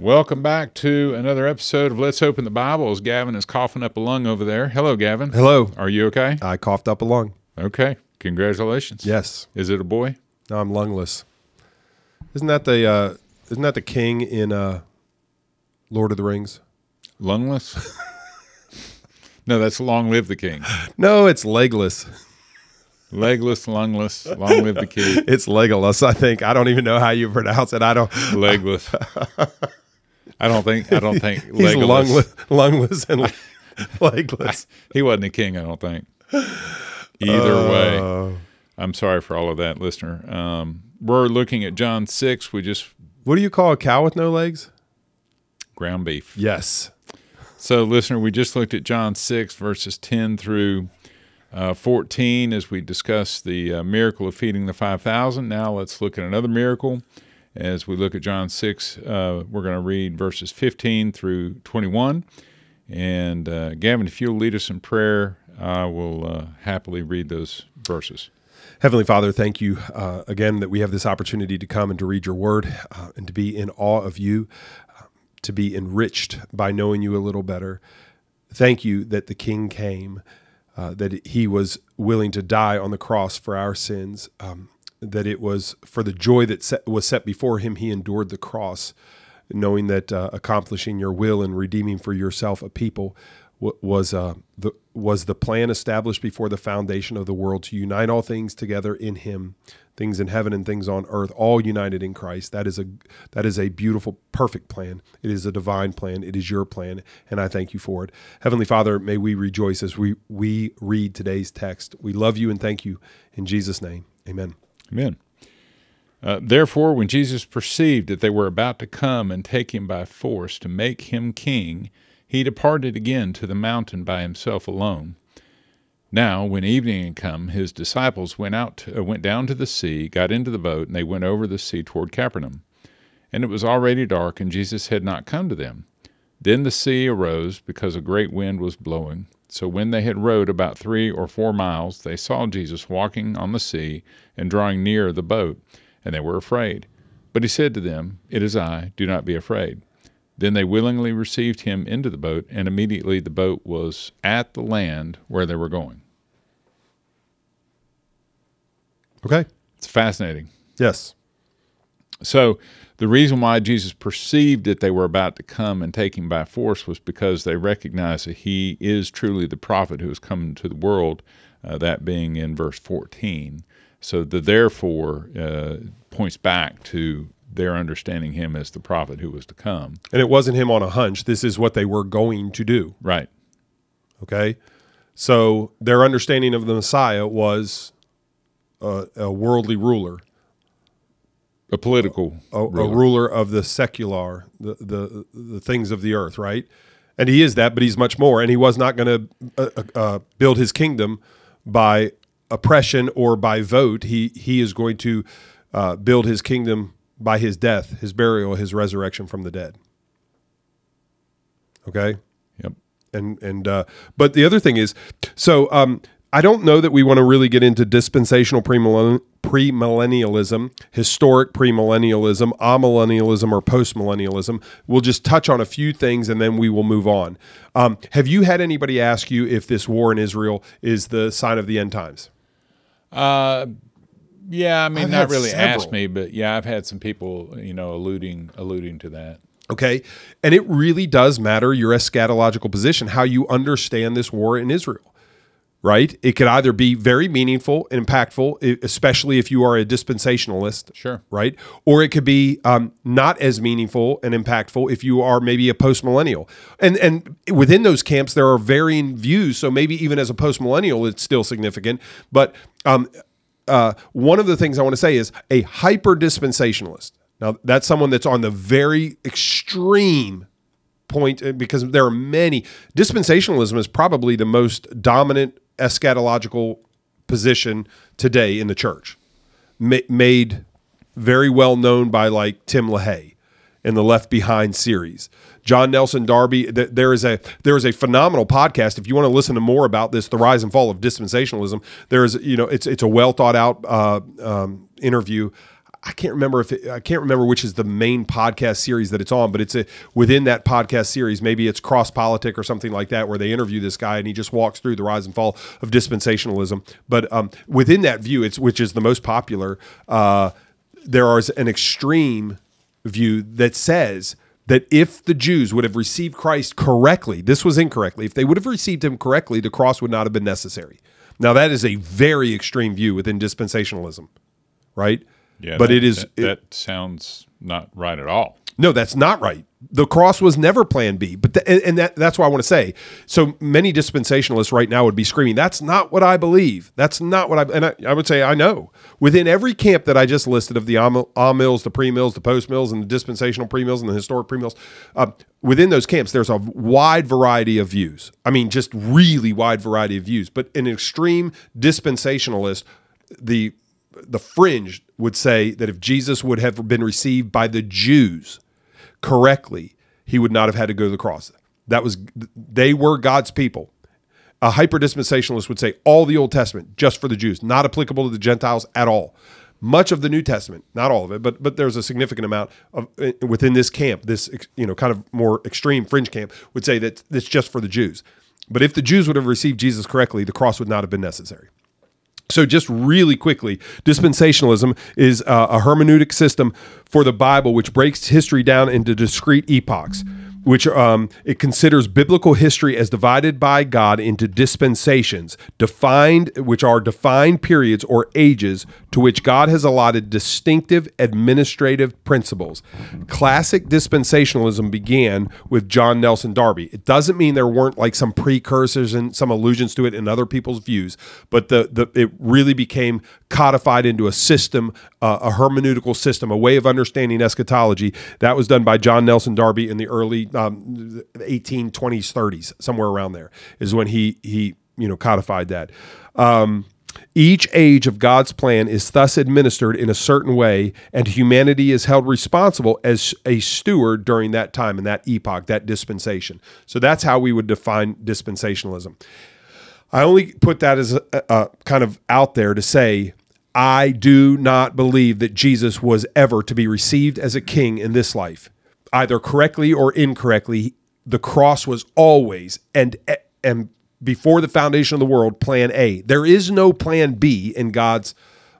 Welcome back to another episode of Let's Open the Bible. As Gavin is coughing up a lung over there. Hello, Gavin. Hello. Are you okay? I coughed up a lung. Okay. Congratulations. Yes. Is it a boy? No, I'm lungless. Isn't that the uh, isn't that the king in uh, Lord of the Rings? Lungless? no, that's Long Live the King. No, it's legless. Legless, lungless, long live the king. It's Legolas, I think. I don't even know how you pronounce it. I don't. Legless. I don't think. I don't think. He's Legolas. lungless, lungless and legless. He wasn't a king. I don't think. Either way, Uh, I'm sorry for all of that, listener. Um, we're looking at John six. We just what do you call a cow with no legs? ground beef. Yes. So, listener, we just looked at John 6, verses 10 through uh, 14 as we discussed the uh, miracle of feeding the 5,000. Now, let's look at another miracle. As we look at John 6, uh, we're going to read verses 15 through 21. And uh, Gavin, if you'll lead us in prayer, I will uh, happily read those verses. Heavenly Father, thank you uh, again that we have this opportunity to come and to read your word uh, and to be in awe of you, uh, to be enriched by knowing you a little better. Thank you that the King came, that he was willing to die on the cross for our sins, um, that it was for the joy that set, was set before him, he endured the cross, knowing that uh, accomplishing your will and redeeming for yourself a people wa- was uh, the was the plan established before the foundation of the world to unite all things together in Him, things in heaven and things on earth, all united in Christ. That is a that is a beautiful, perfect plan. It is a divine plan. It is your plan, and I thank you for it, Heavenly Father. May we rejoice as we we read today's text. We love you and thank you in Jesus' name. Amen. Amen. Uh, Therefore, when Jesus perceived that they were about to come and take him by force to make him king, he departed again to the mountain by himself alone. Now, when evening had come, his disciples went out, uh, went down to the sea, got into the boat, and they went over the sea toward Capernaum. And it was already dark, and Jesus had not come to them. Then the sea arose because a great wind was blowing. So when they had rowed about three or four miles, they saw Jesus walking on the sea and drawing near the boat, and they were afraid. But he said to them, It is I, do not be afraid. Then they willingly received him into the boat, and immediately the boat was at the land where they were going. Okay. It's fascinating. Yes. So, the reason why Jesus perceived that they were about to come and take him by force was because they recognized that he is truly the prophet who has come into the world, uh, that being in verse 14. So, the therefore uh, points back to their understanding him as the prophet who was to come. And it wasn't him on a hunch. This is what they were going to do. Right. Okay. So their understanding of the Messiah was a, a worldly ruler, A political a, a ruler. ruler of the secular, the, the the things of the earth, right? And he is that, but he's much more. And he was not going to uh, uh, build his kingdom by oppression or by vote. He he is going to uh, build his kingdom by his death, his burial, his resurrection from the dead. Okay. Yep. and and uh, but the other thing is, so um, I don't know that we want to really get into dispensational premillenn- premillennialism, historic premillennialism, amillennialism, or postmillennialism. We'll just touch on a few things and then we will move on. Um, have you had anybody ask you if this war in Israel is the sign of the end times? Uh, yeah, I mean, I've not really asked me, but yeah, I've had some people, you know, alluding alluding to that. Okay, and it really does matter your eschatological position, how you understand this war in Israel. Right? It could either be very meaningful and impactful, especially if you are a dispensationalist, Sure. right? Or it could be um, not as meaningful and impactful if you are maybe a post millennial. And and within those camps, there are varying views. So maybe even as a post millennial, it's still significant. But um, uh, one of the things I want to say is a hyper dispensationalist. Now that's someone that's on the very extreme point uh, because there are many dispensationalism is probably the most dominant eschatological position today in the church. Ma- made very well known by like tim lahaye in the left behind series. John nelson darby th- there is a there is a phenomenal podcast. If you want to listen to more about this the rise and fall of dispensationalism there is you know it's it's a well thought out uh, um, interview I can't remember if it, I can't remember which is the main podcast series that it's on, but it's a, within that podcast series. Maybe it's Cross Politic or something like that, where they interview this guy and he just walks through the rise and fall of dispensationalism. But um, within that view, it's which is the most popular. Uh, there is an extreme view that says that if the Jews would have received Christ correctly, this was incorrectly. If they would have received him correctly, the cross would not have been necessary. Now that is a very extreme view within dispensationalism, right? Yeah, but that, it is that, it- that sounds not right at all. no, that's not right. The cross was never Plan B, but th- and- and that, that's why I want to say. So many dispensationalists right now would be screaming, "That's not what I believe. That's not what I." And I, I would say, I know. Within every camp that I just listed of the ah mills, the pre mills, the post mills, and the dispensational pre mills and the historic pre mills, uh, within those camps, there's a wide variety of views. I mean, just really wide variety of views. But an extreme dispensationalist, the the fringe would say that if Jesus would have been received by the Jews correctly, he would not have had to go to the cross. That was they were God's people. A hyper dispensationalist would say all the Old Testament just for the Jews, not applicable to the Gentiles at all. Much of the New Testament, not all of it, but but there's a significant amount of uh, within this camp, this you know kind of more extreme fringe camp would say that it's just for the Jews. But if the Jews would have received Jesus correctly, the cross would not have been necessary. So, just really quickly, dispensationalism is uh, a hermeneutic system for the Bible which breaks history down into discrete epochs. Which um, it considers biblical history as divided by God into dispensations, defined, which are defined periods or ages to which God has allotted distinctive administrative principles. Classic dispensationalism began with John Nelson Darby. It doesn't mean there weren't like some precursors and some allusions to it in other people's views, but the, the it really became codified into a system, uh, a hermeneutical system, a way of understanding eschatology. That was done by John Nelson Darby in the early um, 1820s, 30s, somewhere around there is when he he you know codified that. Um, each age of God's plan is thus administered in a certain way, and humanity is held responsible as a steward during that time and that epoch, that dispensation. So that's how we would define dispensationalism. I only put that as a, a kind of out there to say I do not believe that Jesus was ever to be received as a king in this life, either correctly or incorrectly. The cross was always and and before the foundation of the world, Plan A. There is no Plan B in God's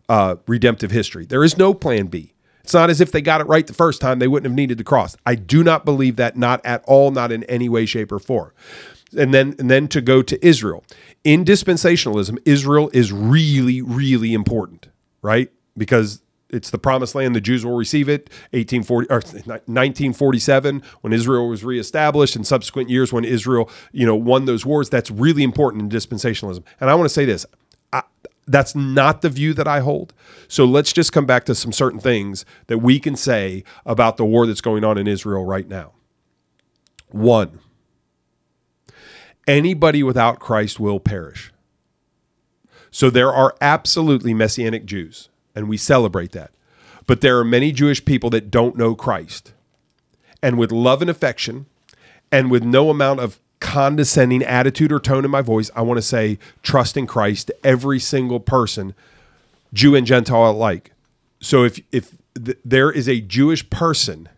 uh, redemptive history. There is no Plan B. It's not as if they got it right the first time; they wouldn't have needed the cross. I do not believe that, not at all, not in any way, shape, or form. And then, and then to go to Israel in dispensationalism, Israel is really, really important, right? Because it's the promised land. The Jews will receive it. 1840 or 1947, when Israel was reestablished, and subsequent years when Israel, you know, won those wars. That's really important in dispensationalism. And I want to say this: I, that's not the view that I hold. So let's just come back to some certain things that we can say about the war that's going on in Israel right now. One, anybody without Christ will perish. So there are absolutely messianic Jews, and we celebrate that. But there are many Jewish people that don't know Christ. And with love and affection, and with no amount of condescending attitude or tone in my voice, I want to say trust in Christ to every single person, Jew and Gentile alike. So if if th- there is a Jewish person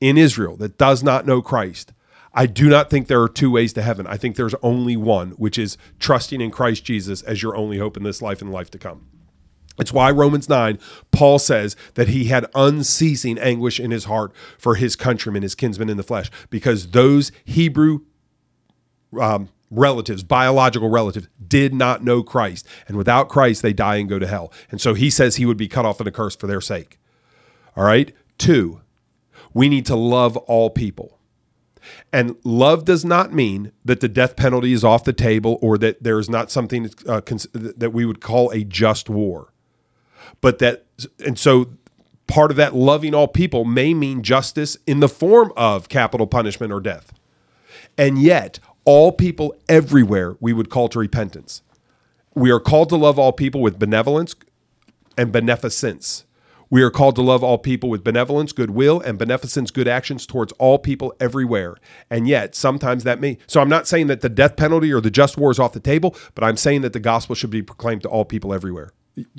in Israel that does not know Christ, I do not think there are two ways to heaven. I think there's only one, which is trusting in Christ Jesus as your only hope in this life and life to come. It's why Romans 9, Paul says that he had unceasing anguish in his heart for his countrymen, his kinsmen in the flesh, because those Hebrew um, relatives, biological relatives, did not know Christ. And without Christ, they die and go to hell. And so he says he would be cut off and accursed for their sake. All right? Two, we need to love all people. And love does not mean that the death penalty is off the table or that there is not something uh, cons- that we would call a just war. But that, and so part of that loving all people may mean justice in the form of capital punishment or death. And yet, all people everywhere we would call to repentance. We are called to love all people with benevolence and beneficence. We are called to love all people with benevolence, goodwill, and beneficence, good actions towards all people everywhere. And yet, sometimes that may. So, I'm not saying that the death penalty or the just war is off the table, but I'm saying that the gospel should be proclaimed to all people everywhere.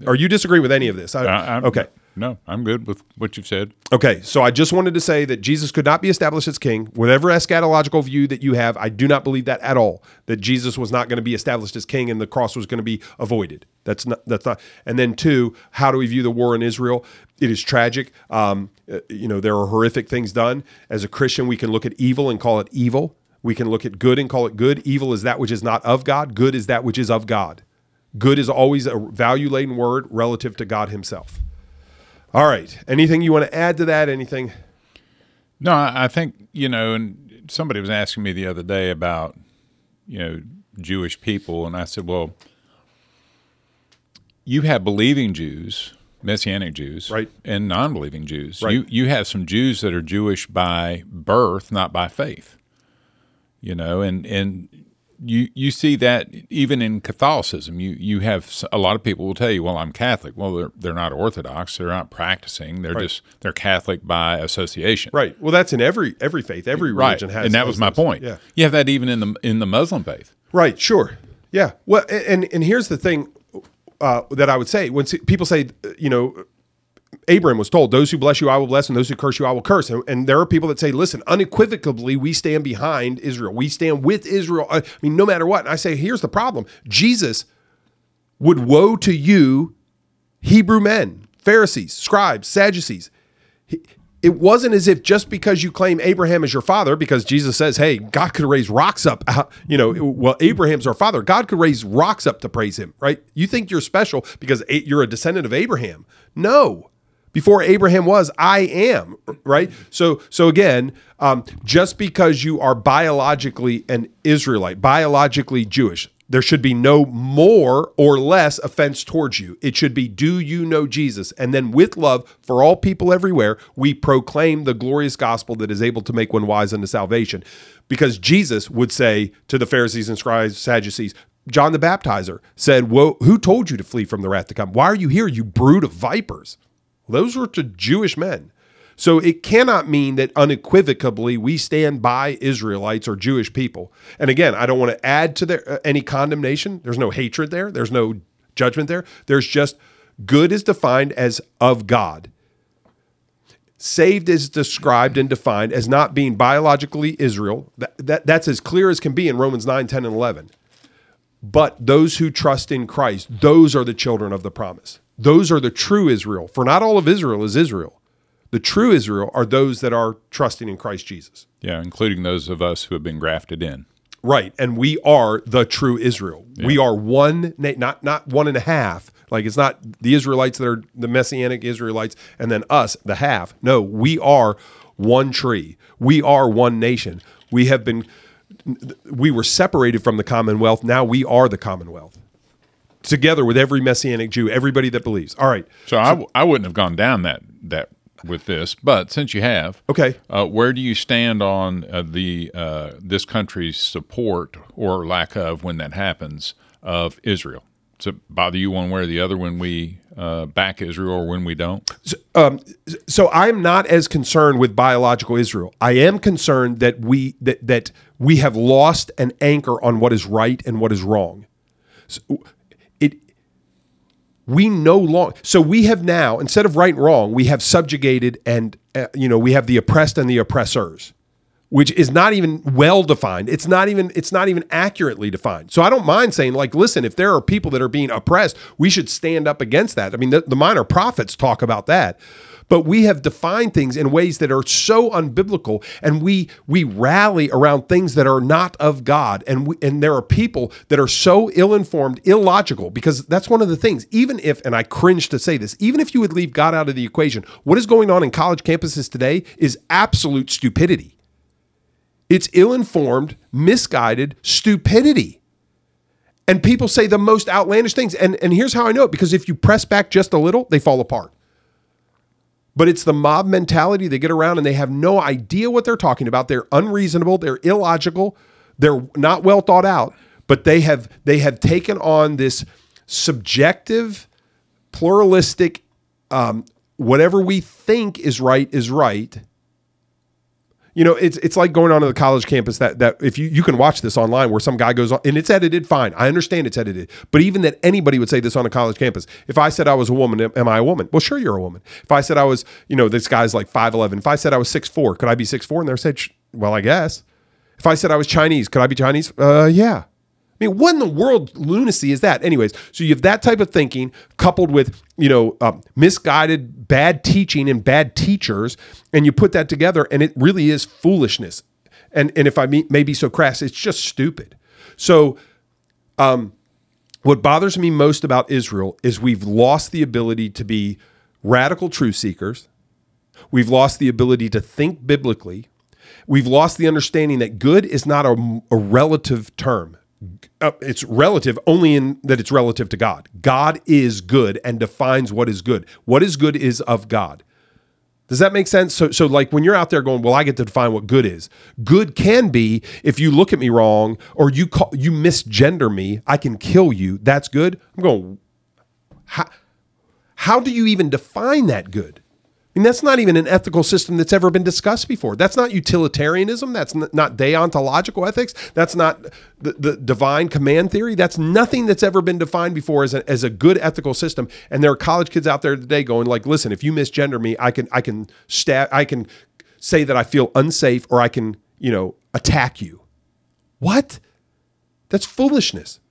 Are you disagree with any of this? I, I- I'm- okay. No, I'm good with what you've said. Okay, so I just wanted to say that Jesus could not be established as king. Whatever eschatological view that you have, I do not believe that at all. That Jesus was not going to be established as king and the cross was going to be avoided. That's not. That's not. And then two, how do we view the war in Israel? It is tragic. Um, uh, you know, there are horrific things done. As a Christian, we can look at evil and call it evil. We can look at good and call it good. Evil is that which is not of God. Good is that which is of God. Good is always a value laden word relative to God Himself. All right. Anything you want to add to that? Anything? No, I think you know, and somebody was asking me the other day about you know Jewish people, and I said, well, you have believing Jews, Messianic Jews, Right. and non-believing Jews. Right. You you have some Jews that are Jewish by birth, not by faith. You know, and and you you see that even in Catholicism. You you have a lot of people will tell you, well, I'm Catholic. Well, they're they're not Orthodox. They're not practicing. They're just they're Catholic by association. Right. Well, that's in every every faith. Every religion has. and that was my point. Yeah. you have that even in the in the Muslim faith. Right. Sure. Yeah. Well, and and here's the thing uh, that I would say when people say, you know, Abraham was told, "Those who bless you, I will bless, and those who curse you, I will curse." And, and there are people that say, "Listen, unequivocally, we stand behind Israel. We stand with Israel. I mean, no matter what." And I say, "Here's the problem: Jesus would woe to you, Hebrew men, Pharisees, scribes, Sadducees." It wasn't as if just because you claim Abraham as your father, because Jesus says, "Hey, God could raise rocks up." You know, well, Abraham's our father. God could raise rocks up to praise Him, right? You think you're special because you're a descendant of Abraham? No. Before Abraham was, I am, right? So, so again, um, just because you are biologically an Israelite, biologically Jewish, there should be no more or less offense towards you. It should be, do you know Jesus? And then, with love for all people everywhere, we proclaim the glorious gospel that is able to make one wise unto salvation. Because Jesus would say to the Pharisees and scribes, Sadducees, John the Baptizer said, who told you to flee from the wrath to come? Why are you here, you brood of vipers? Those were to Jewish men. So it cannot mean that unequivocally we stand by Israelites or Jewish people. And again, I don't want to add to their uh, any condemnation. There's no hatred there. There's no judgment there. There's just good is defined as of God. Saved is described and defined as not being biologically Israel. That, that, that's as clear as can be in Romans 9, 10, and 11. But those who trust in Christ, those are the children of the promise. Those are the true Israel. For not all of Israel is Israel. The true Israel are those that are trusting in Christ Jesus. Yeah, including those of us who have been grafted in. Right. And we are the true Israel. We are one, not not one and a half. Like it's not the Israelites that are the messianic Israelites and then us, the half. No, we are one tree. We are one nation. We have been, we were separated from the commonwealth. Now we are the commonwealth. Together with every messianic Jew, everybody that believes. All right. So, I, w- I wouldn't have gone down that that with this, but since you have, Okay. uh, where do you stand on uh, the uh, this country's support or lack of when that happens of Israel? Does it bother you one way or the other when we uh, back Israel or when we don't? so I'm not as concerned with biological Israel. I am concerned that we that that we have lost an anchor on what is right and what is wrong. So we no longer so we have now instead of right and wrong we have subjugated and uh, you know we have the oppressed and the oppressors which is not even well defined. It's not even it's not even accurately defined. So i don't mind saying like listen if there are people that are being oppressed we should stand up against that. I mean the, the minor prophets talk about that but we have defined things in ways that are so unbiblical and we we rally around things that are not of god. And we, and there are people that are so ill-informed illogical because that's one of the things. Even if and i cringe to say this even if you would leave god out of the equation what is going on in college campuses today is absolute stupidity. It's ill-informed misguided stupidity. And people say the most outlandish things. And and here's how i know it because if you press back just a little they fall apart but it's the mob mentality. They get around and they have no idea what they're talking about. They're unreasonable. They're illogical. They're not well thought out. But they have they have taken on this subjective, pluralistic, um, whatever we think is right is right. You know, it's it's like going onto the college campus that that if you you can watch this online where some guy goes on and it's edited, fine. I understand it's edited, but even that anybody would say this on a college campus. If I said I was a woman, am I a woman? Well, sure, you're a woman. If I said I was, you know, this guy's like five eleven. If I said I was six four, could I be six four? And they said, well, I guess. If I said I was Chinese, could I be Chinese? Uh, yeah. I mean, what in the world lunacy is that? Anyways, so you have that type of thinking coupled with, you know, uh, misguided, bad teaching and bad teachers, and you put that together, and it really is foolishness. And and if I may be so crass, it's just stupid. So, um, what bothers me most about Israel is we've lost the ability to be radical truth seekers. We've lost the ability to think biblically. We've lost the understanding that good is not a, a relative term uh, it's relative only in that it's relative to God. God is good and defines what is good. What is good is of God. Does that make sense? So, so like when you're out there going, well, I get to define what good is. Good can be if you look at me wrong or you call, you misgender me, I can kill you. That's good. I'm going, how, how do you even define that good? Mean, that's not even an ethical system that's ever been discussed before. That's not utilitarianism. That's not deontological ethics. That's not the, the divine command theory. That's nothing that's ever been defined before as a, as a good ethical system. And there are college kids out there today going like, listen, if you misgender me, I can I can stab I can say that I feel unsafe or I can you know attack you. What? That's foolishness.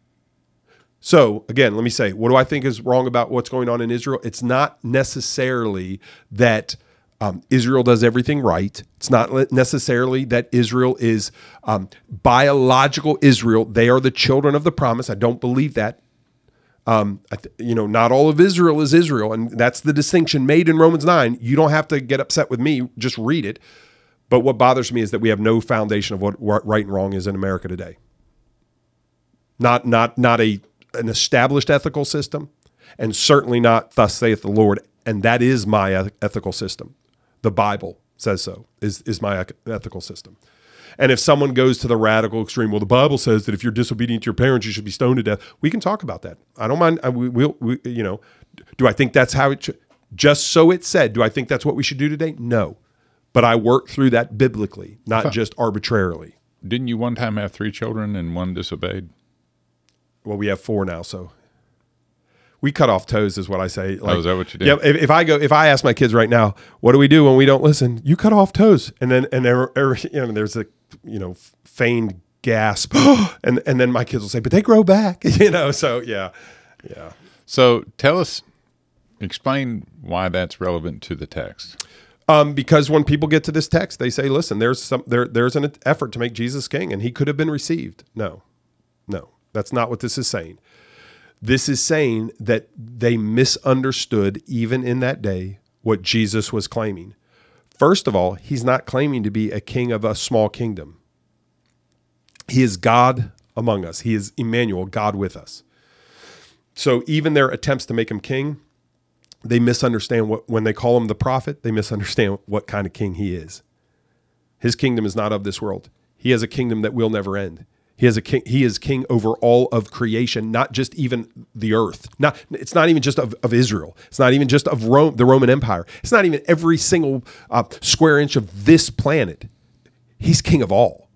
So, again, let me say, what do I think is wrong about what's going on in Israel? It's not necessarily that um, Israel does everything right. It's not necessarily that Israel is um, biological Israel. They are the children of the promise. I don't believe that. Um, you know, not all of Israel is Israel, and that's the distinction made in Romans nine. You don't have to get upset with me; just read it. But what bothers me is that we have no foundation of what right and wrong is in America today. Not not not a an established ethical system, and certainly not thus saith the Lord. And that is my ethical system. The Bible says so, is, is my ethical system. And if someone goes to the radical extreme, well, the Bible says that if you're disobedient to your parents, you should be stoned to death. We can talk about that. I don't mind. we, will we, you know, do I think that's how it should, just so it said, do I think that's what we should do today? No. But I work through that biblically, not just arbitrarily. Didn't you one time have three children and one disobeyed? Well, we have four now, so we cut off toes is what I say. Like, oh, is that what you do? Yeah. If, if, I go, if I ask my kids right now, what do we do when we don't listen? You cut off toes, and then and there, you know, there's a you know feigned gasp, and and then my kids will say, but they grow back, you know. So yeah, yeah. So tell us, explain why that's relevant to the text. Um, because when people get to this text, they say, "Listen, there's some there there's an effort to make Jesus king, and he could have been received." No, no, that's not what this is saying. This is saying that they misunderstood, even in that day, what Jesus was claiming. First of all, he's not claiming to be a king of a small kingdom. He is God among us. He is Emmanuel, God with us. So even their attempts to make him king, they misunderstand what when they call him the prophet, they misunderstand what kind of king he is. His kingdom is not of this world. He has a kingdom that will never end. He has a king. He is king over all of creation, not just even the earth. Not it's not even just of, of Israel. It's not even just of Rome, the Roman Empire. It's not even every single uh, square inch of this planet. He's king of all,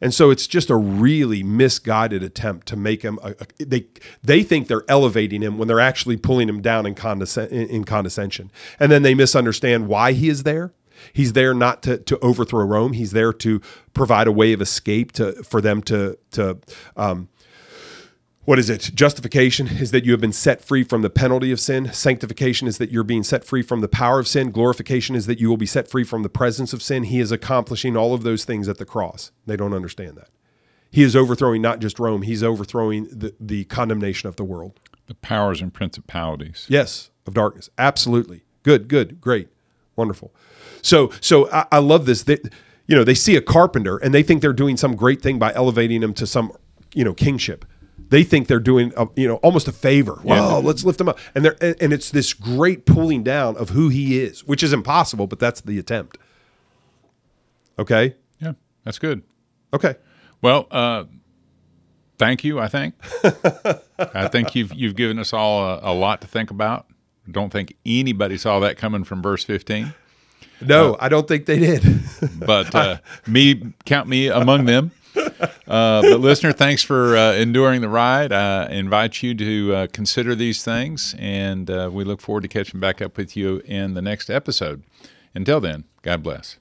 and so it's just a really misguided attempt to make him. A, a, they they think they're elevating him when they're actually pulling him down in, condesc- in condescension, and then they misunderstand why he is there He's there not to, to overthrow Rome. He's there to provide a way of escape to for them to to um, what is it? Justification is that you have been set free from the penalty of sin. Sanctification is that you're being set free from the power of sin. Glorification is that you will be set free from the presence of sin. He is accomplishing all of those things at the cross. They don't understand that. He is overthrowing not just Rome, he's overthrowing the, the condemnation of the world. The powers and principalities. Yes, of darkness. Absolutely. Good, good, great, wonderful. So so I, I love this. They, you know, they see a carpenter and they think they're doing some great thing by elevating him to some, you know, kingship. They think they're doing, a, you know, almost a favor. Wow, let's lift him up. And they're and it's this great pulling down of who he is, which is impossible, but that's the attempt. Okay. Yeah, that's good. Okay. Well, uh, thank you. I think. I think you've you've given us all a, a lot to think about. Don't think anybody saw that coming from verse 15. No, I don't think they did. but uh, me count me among them. Uh, but listener, thanks for uh, enduring the ride. I invite you to uh, consider these things, and uh, we look forward to catching back up with you in the next episode. Until then, God bless.